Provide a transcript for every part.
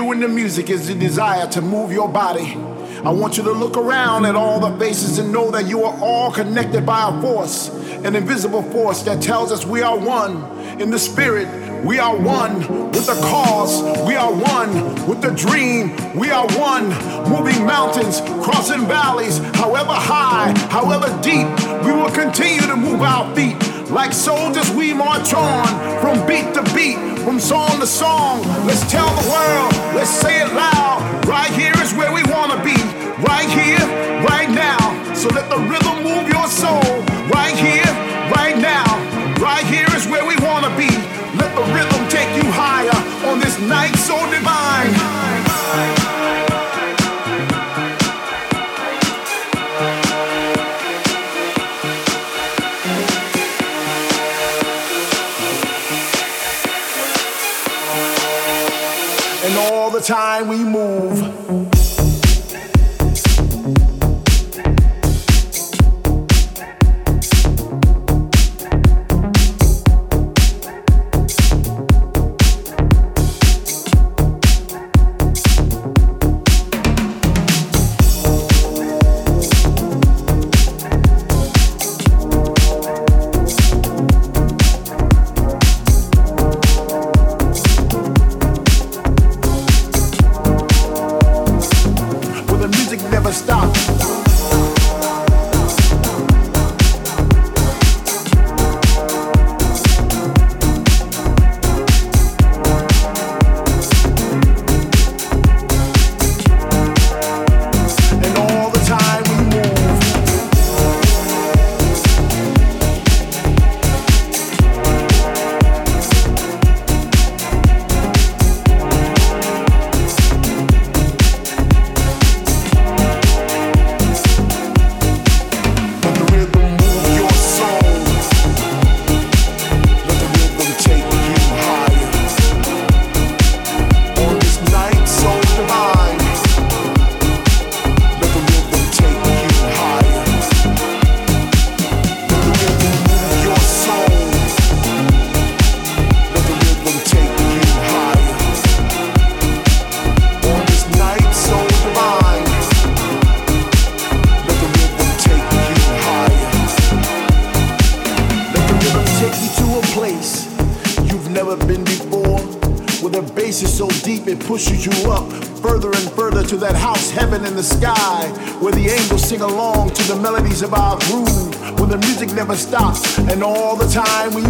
you and the music is the desire to move your body. I want you to look around at all the faces and know that you are all connected by a force, an invisible force that tells us we are one. In the spirit, We are one with the cause. We are one with the dream. We are one moving mountains, crossing valleys, however high, however deep. We will continue to move our feet. Like soldiers, we march on from beat to beat, from song to song. Let's tell the world, let's say it loud. Right here is where we want to be. Right here, right now. So let the rhythm move your soul. Right here, right now. Right here is where we want to be. Let the rhythm take you higher on this night so divine. Time we move. Never stops, and all the time we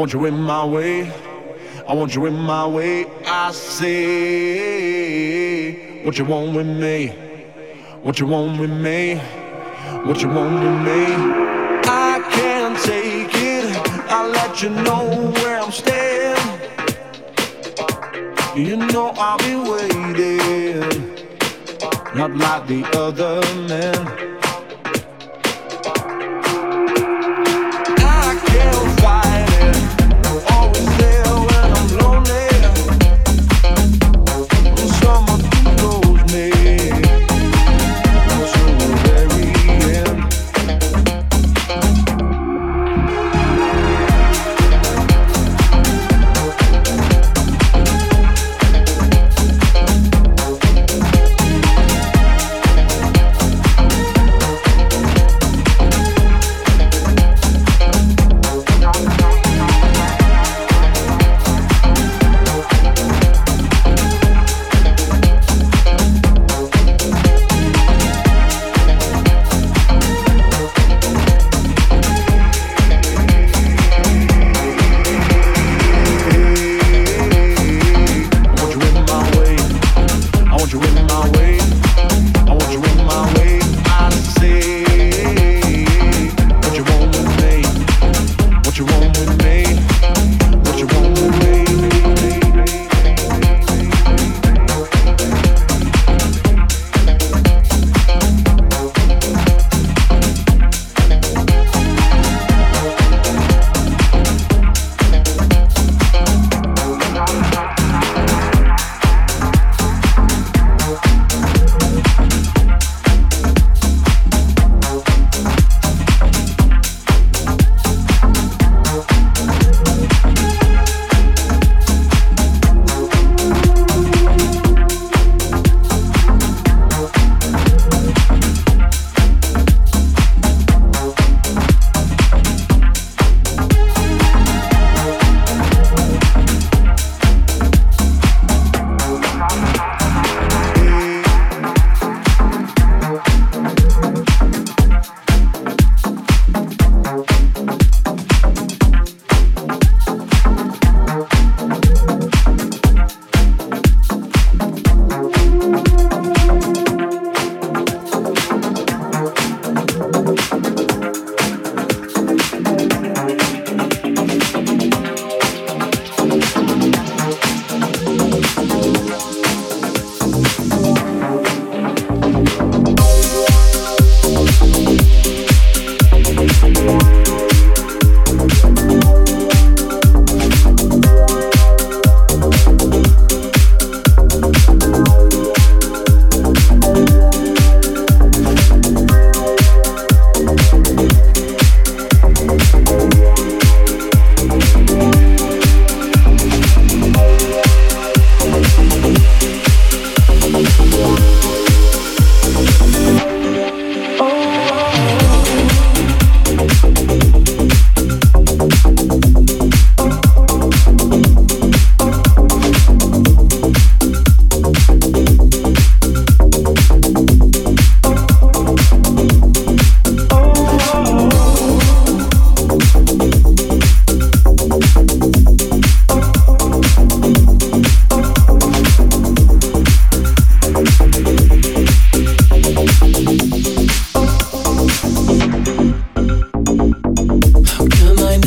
want you in my way. I want you in my way. I say, what you want with me? What you want with me? What you want with me? I can't take it. I'll let you know where I'm staying. You know I'll be waiting, not like the other men.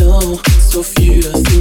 so few.